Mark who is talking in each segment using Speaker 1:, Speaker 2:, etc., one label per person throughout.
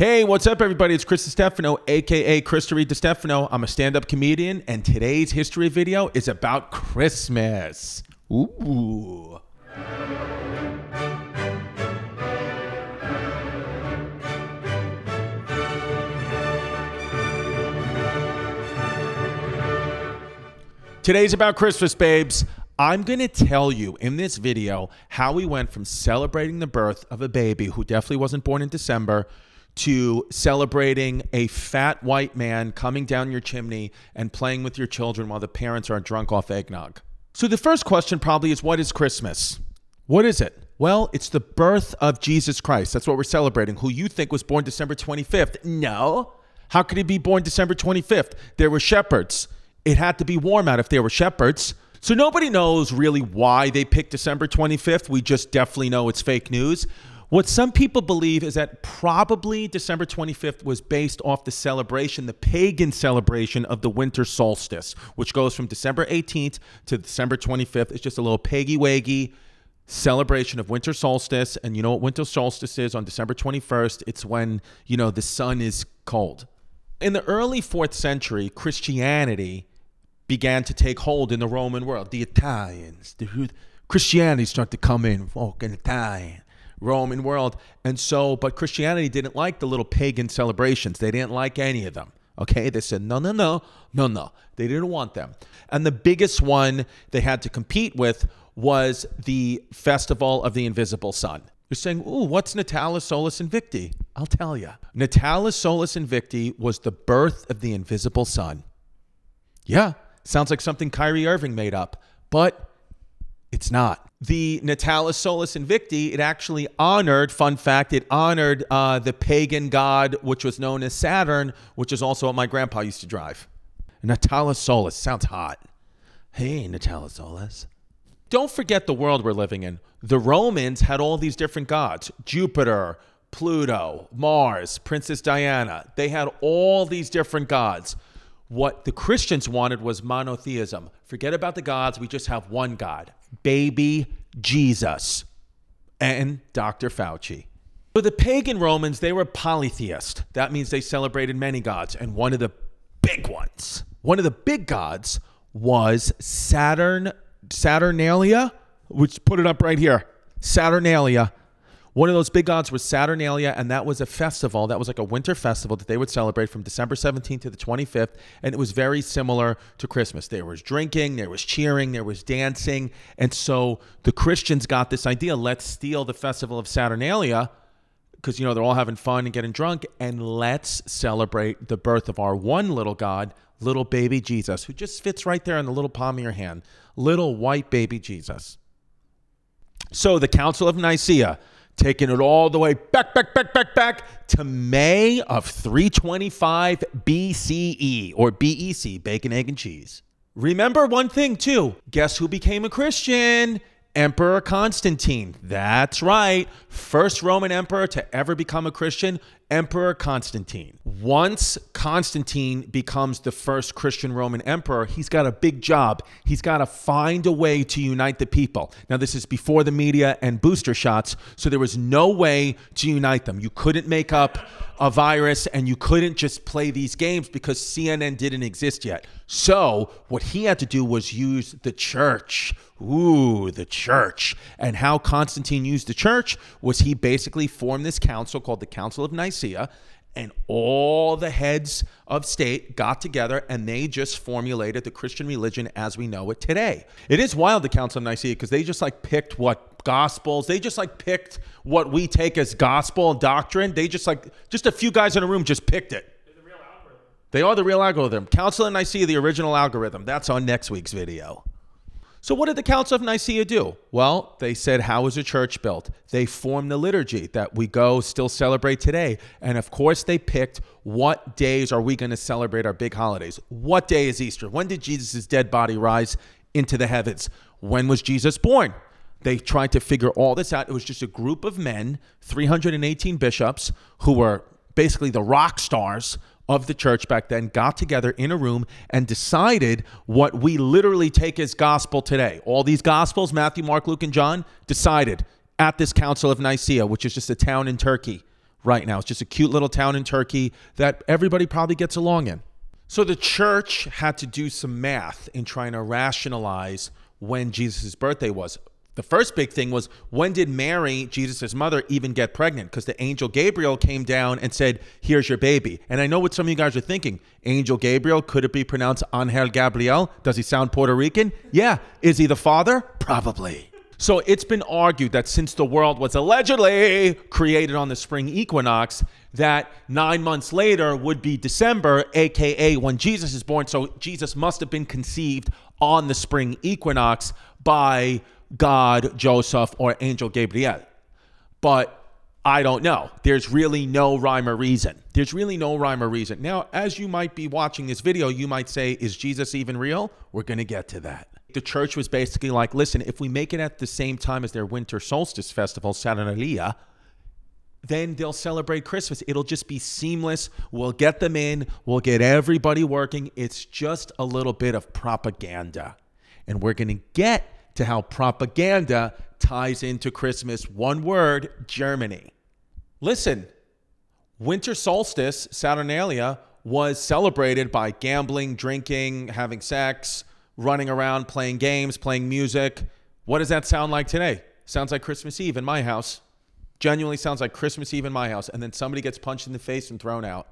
Speaker 1: Hey, what's up, everybody? It's Chris DiStefano, aka Chris Reed Stefano. I'm a stand-up comedian, and today's history video is about Christmas. Ooh. Today's about Christmas, babes. I'm going to tell you in this video how we went from celebrating the birth of a baby who definitely wasn't born in December to celebrating a fat white man coming down your chimney and playing with your children while the parents are drunk off eggnog. So, the first question probably is what is Christmas? What is it? Well, it's the birth of Jesus Christ. That's what we're celebrating, who you think was born December 25th. No. How could he be born December 25th? There were shepherds it had to be warm out if there were shepherds. So nobody knows really why they picked December 25th. We just definitely know it's fake news. What some people believe is that probably December 25th was based off the celebration, the pagan celebration of the winter solstice, which goes from December 18th to December 25th. It's just a little peggy waggy celebration of winter solstice. And you know what winter solstice is on December 21st? It's when, you know, the sun is cold. In the early fourth century, Christianity began to take hold in the Roman world. The Italians, the Christianity started to come in, fucking Italian, Roman world. And so, but Christianity didn't like the little pagan celebrations. They didn't like any of them. Okay, they said, no, no, no, no, no. They didn't want them. And the biggest one they had to compete with was the Festival of the Invisible Sun. You're saying, ooh, what's Natalis Solis Invicti? I'll tell you. Natalis Solis Invicti was the birth of the invisible sun. Yeah, Sounds like something Kyrie Irving made up, but it's not. The Natalis Solis Invicti, it actually honored, fun fact, it honored uh, the pagan god, which was known as Saturn, which is also what my grandpa used to drive. Natalis Solis sounds hot. Hey, Natalis Solis. Don't forget the world we're living in. The Romans had all these different gods Jupiter, Pluto, Mars, Princess Diana. They had all these different gods. What the Christians wanted was monotheism. Forget about the gods. We just have one God, baby Jesus and Dr. Fauci. For the pagan Romans, they were polytheist. That means they celebrated many gods. And one of the big ones, one of the big gods was Saturn, Saturnalia, which put it up right here. Saturnalia. One of those big gods was Saturnalia, and that was a festival. That was like a winter festival that they would celebrate from December 17th to the 25th, and it was very similar to Christmas. There was drinking, there was cheering, there was dancing, and so the Christians got this idea: let's steal the festival of Saturnalia because you know they're all having fun and getting drunk, and let's celebrate the birth of our one little God, little baby Jesus, who just fits right there in the little palm of your hand, little white baby Jesus. So the Council of Nicaea taking it all the way back, back, back, back, back to May of 325 BCE or BEC, bacon, egg, and cheese. Remember one thing too. Guess who became a Christian? Emperor Constantine. That's right. First Roman emperor to ever become a Christian, Emperor Constantine. Once Constantine becomes the first Christian Roman emperor, he's got a big job. He's got to find a way to unite the people. Now, this is before the media and booster shots, so there was no way to unite them. You couldn't make up a virus and you couldn't just play these games because CNN didn't exist yet. So, what he had to do was use the church. Ooh, the church. And how Constantine used the church was he basically formed this council called the Council of Nicaea and all the heads of state got together and they just formulated the Christian religion as we know it today. It is wild the Council of Nicaea because they just like picked what gospels, they just like picked what we take as gospel and doctrine. They just like just a few guys in a room just picked it. They are the real algorithm. Council of Nicaea, the original algorithm. That's on next week's video. So, what did the Council of Nicaea do? Well, they said, How is a church built? They formed the liturgy that we go still celebrate today. And of course, they picked what days are we going to celebrate our big holidays? What day is Easter? When did Jesus' dead body rise into the heavens? When was Jesus born? They tried to figure all this out. It was just a group of men, 318 bishops, who were basically the rock stars of the church back then got together in a room and decided what we literally take as gospel today. All these gospels, Matthew, Mark, Luke, and John, decided at this Council of Nicaea, which is just a town in Turkey. right now. It's just a cute little town in Turkey that everybody probably gets along in. So the church had to do some math in trying to rationalize when Jesus' birthday was. The first big thing was when did Mary, Jesus' mother, even get pregnant? Because the angel Gabriel came down and said, Here's your baby. And I know what some of you guys are thinking. Angel Gabriel, could it be pronounced Angel Gabriel? Does he sound Puerto Rican? Yeah. Is he the father? Probably. So it's been argued that since the world was allegedly created on the spring equinox, that nine months later would be December, aka when Jesus is born. So Jesus must have been conceived on the spring equinox by God, Joseph, or Angel Gabriel. But I don't know. There's really no rhyme or reason. There's really no rhyme or reason. Now, as you might be watching this video, you might say, Is Jesus even real? We're going to get to that. The church was basically like, Listen, if we make it at the same time as their winter solstice festival, Saturnalia, then they'll celebrate Christmas. It'll just be seamless. We'll get them in, we'll get everybody working. It's just a little bit of propaganda. And we're going to get to how propaganda ties into Christmas. One word Germany. Listen, winter solstice, Saturnalia, was celebrated by gambling, drinking, having sex, running around, playing games, playing music. What does that sound like today? Sounds like Christmas Eve in my house. Genuinely sounds like Christmas Eve in my house. And then somebody gets punched in the face and thrown out.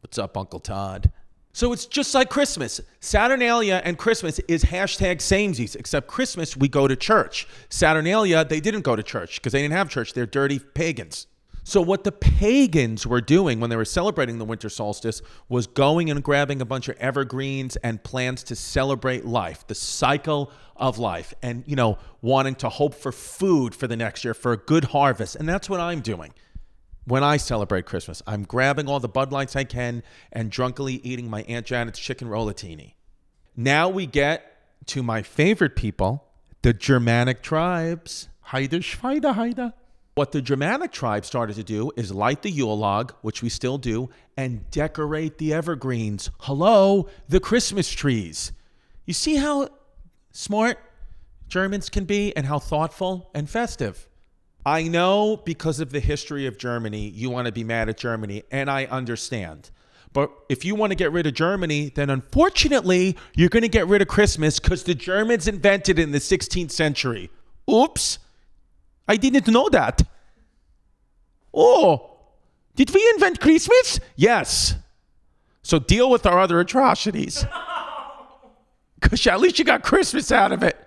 Speaker 1: What's up, Uncle Todd? So it's just like Christmas. Saturnalia and Christmas is hashtag samesies, except Christmas we go to church. Saturnalia, they didn't go to church because they didn't have church. They're dirty pagans. So what the pagans were doing when they were celebrating the winter solstice was going and grabbing a bunch of evergreens and plants to celebrate life, the cycle of life, and you know, wanting to hope for food for the next year, for a good harvest. And that's what I'm doing when I celebrate Christmas. I'm grabbing all the Bud Lights I can and drunkenly eating my Aunt Janet's chicken rollatini. Now we get to my favorite people, the Germanic tribes. Heide Schweide Heide. What the Germanic tribes started to do is light the Yule log, which we still do, and decorate the evergreens. Hello, the Christmas trees. You see how smart Germans can be and how thoughtful and festive. I know because of the history of Germany, you want to be mad at Germany, and I understand. But if you want to get rid of Germany, then unfortunately, you're going to get rid of Christmas because the Germans invented it in the 16th century. Oops. I didn't know that. Oh, did we invent Christmas? Yes. So deal with our other atrocities. Because at least you got Christmas out of it.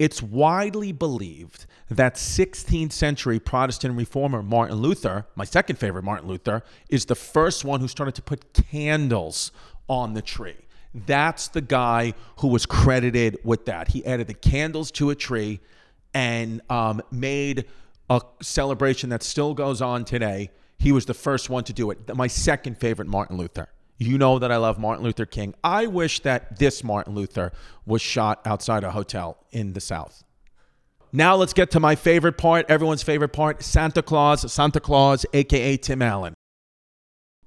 Speaker 1: It's widely believed that 16th century Protestant reformer Martin Luther, my second favorite Martin Luther, is the first one who started to put candles on the tree. That's the guy who was credited with that. He added the candles to a tree and um, made a celebration that still goes on today. He was the first one to do it. My second favorite Martin Luther. You know that I love Martin Luther King. I wish that this Martin Luther was shot outside a hotel in the South. Now let's get to my favorite part, everyone's favorite part Santa Claus, Santa Claus, aka Tim Allen.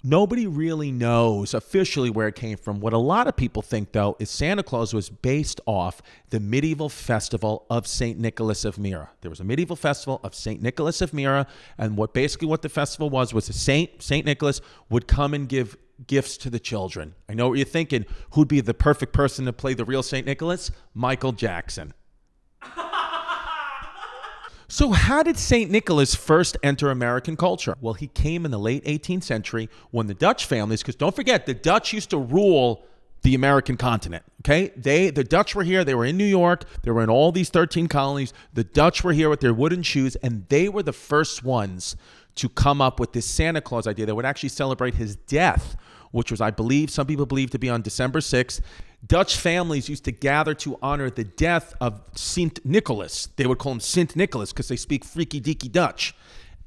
Speaker 1: Nobody really knows officially where it came from. What a lot of people think, though, is Santa Claus was based off the medieval festival of St. Nicholas of Myra. There was a medieval festival of St. Nicholas of Myra, and what basically what the festival was was a Saint St. Nicholas would come and give gifts to the children. I know what you're thinking. Who'd be the perfect person to play the real St. Nicholas? Michael Jackson. so, how did St. Nicholas first enter American culture? Well, he came in the late 18th century when the Dutch families, because don't forget, the Dutch used to rule the American continent. Okay, they the Dutch were here. They were in New York. They were in all these 13 colonies. The Dutch were here with their wooden shoes, and they were the first ones to come up with this Santa Claus idea that would actually celebrate his death, which was, I believe, some people believe to be on December 6th. Dutch families used to gather to honor the death of Saint Nicholas. They would call him Saint Nicholas because they speak freaky deaky Dutch.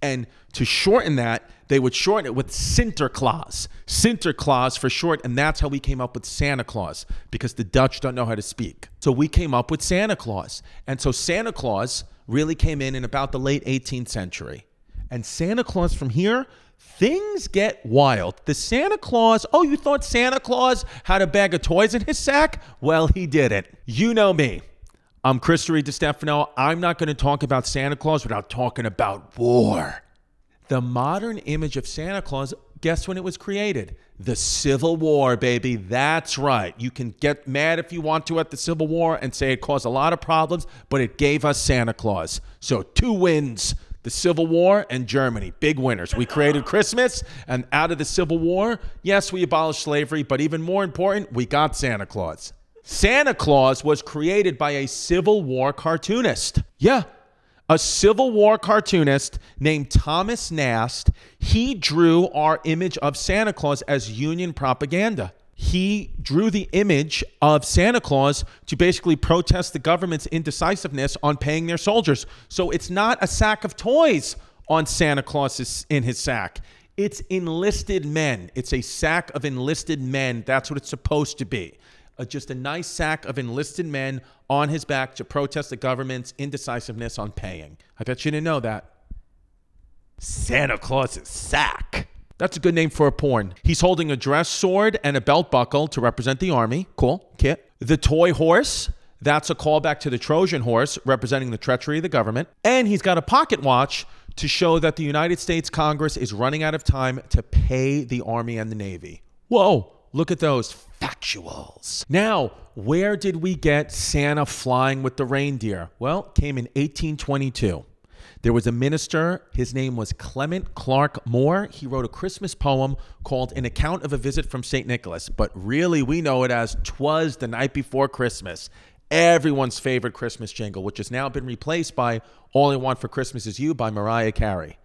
Speaker 1: And to shorten that, they would shorten it with Sinterklaas. Sinterklaas for short, and that's how we came up with Santa Claus because the Dutch don't know how to speak. So we came up with Santa Claus. And so Santa Claus really came in in about the late 18th century. And Santa Claus from here, things get wild. The Santa Claus, oh, you thought Santa Claus had a bag of toys in his sack? Well, he didn't. You know me. I'm Chris Reed DiStefano. I'm not going to talk about Santa Claus without talking about war. The modern image of Santa Claus, guess when it was created? The Civil War, baby. That's right. You can get mad if you want to at the Civil War and say it caused a lot of problems, but it gave us Santa Claus. So, two wins the Civil War and Germany, big winners. We created Christmas, and out of the Civil War, yes, we abolished slavery, but even more important, we got Santa Claus. Santa Claus was created by a Civil War cartoonist. Yeah, a Civil War cartoonist named Thomas Nast. He drew our image of Santa Claus as Union propaganda. He drew the image of Santa Claus to basically protest the government's indecisiveness on paying their soldiers. So it's not a sack of toys on Santa Claus in his sack. It's enlisted men. It's a sack of enlisted men. That's what it's supposed to be uh, just a nice sack of enlisted men on his back to protest the government's indecisiveness on paying. I bet you didn't know that. Santa Claus's sack. That's a good name for a porn. He's holding a dress sword and a belt buckle to represent the army. Cool. Kit. The toy horse. That's a callback to the Trojan horse, representing the treachery of the government. And he's got a pocket watch to show that the United States Congress is running out of time to pay the Army and the Navy. Whoa. Look at those factuals. Now, where did we get Santa flying with the reindeer? Well, came in 1822. There was a minister, his name was Clement Clarke Moore. He wrote a Christmas poem called An Account of a Visit from St. Nicholas, but really we know it as Twas the Night Before Christmas. Everyone's favorite Christmas jingle, which has now been replaced by All I Want for Christmas Is You by Mariah Carey.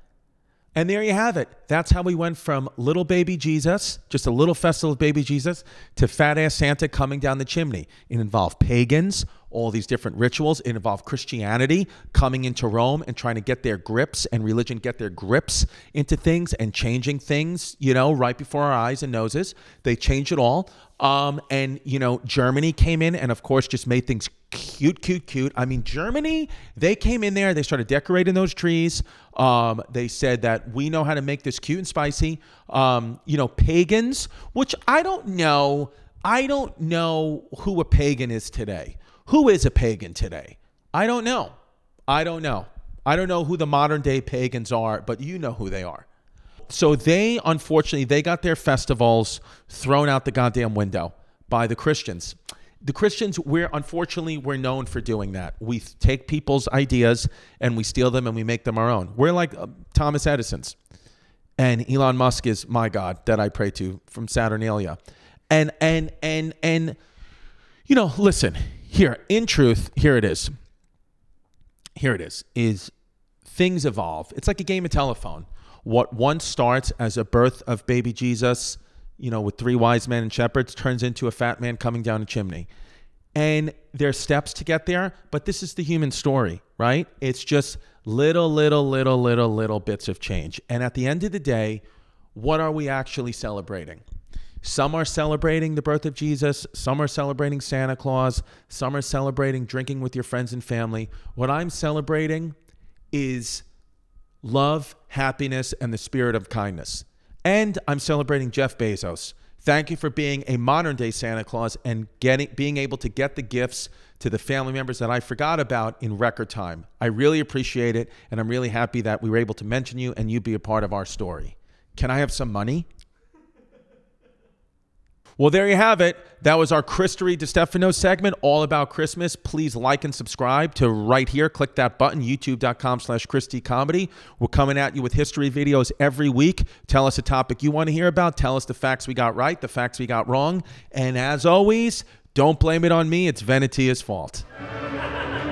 Speaker 1: And there you have it. That's how we went from little baby Jesus, just a little festival of baby Jesus, to fat ass Santa coming down the chimney. It involved pagans, all these different rituals. It involved Christianity coming into Rome and trying to get their grips and religion get their grips into things and changing things, you know, right before our eyes and noses. They changed it all. Um, and, you know, Germany came in and, of course, just made things cute, cute, cute. I mean, Germany, they came in there, they started decorating those trees. Um, they said that we know how to make this cute and spicy. Um, you know, pagans, which I don't know. I don't know who a pagan is today. Who is a pagan today? I don't know. I don't know. I don't know who the modern day pagans are, but you know who they are. So they, unfortunately, they got their festivals thrown out the goddamn window by the Christians the Christians, we're unfortunately we're known for doing that. We take people's ideas and we steal them and we make them our own. We're like uh, Thomas Edison's, and Elon Musk is my god that I pray to from Saturnalia, and and and and you know, listen here. In truth, here it is. Here it is. Is things evolve. It's like a game of telephone. What once starts as a birth of baby Jesus you know, with three wise men and shepherds turns into a fat man coming down a chimney. And there's steps to get there, but this is the human story, right? It's just little, little, little, little, little bits of change. And at the end of the day, what are we actually celebrating? Some are celebrating the birth of Jesus. Some are celebrating Santa Claus. Some are celebrating drinking with your friends and family. What I'm celebrating is love, happiness, and the spirit of kindness. And I'm celebrating Jeff Bezos. Thank you for being a modern day Santa Claus and getting being able to get the gifts to the family members that I forgot about in record time. I really appreciate it and I'm really happy that we were able to mention you and you be a part of our story. Can I have some money? Well, there you have it. That was our Christory DiStefano segment all about Christmas. Please like and subscribe to right here. Click that button, youtube.com slash Christy Comedy. We're coming at you with history videos every week. Tell us a topic you want to hear about. Tell us the facts we got right, the facts we got wrong. And as always, don't blame it on me. It's Venetia's fault.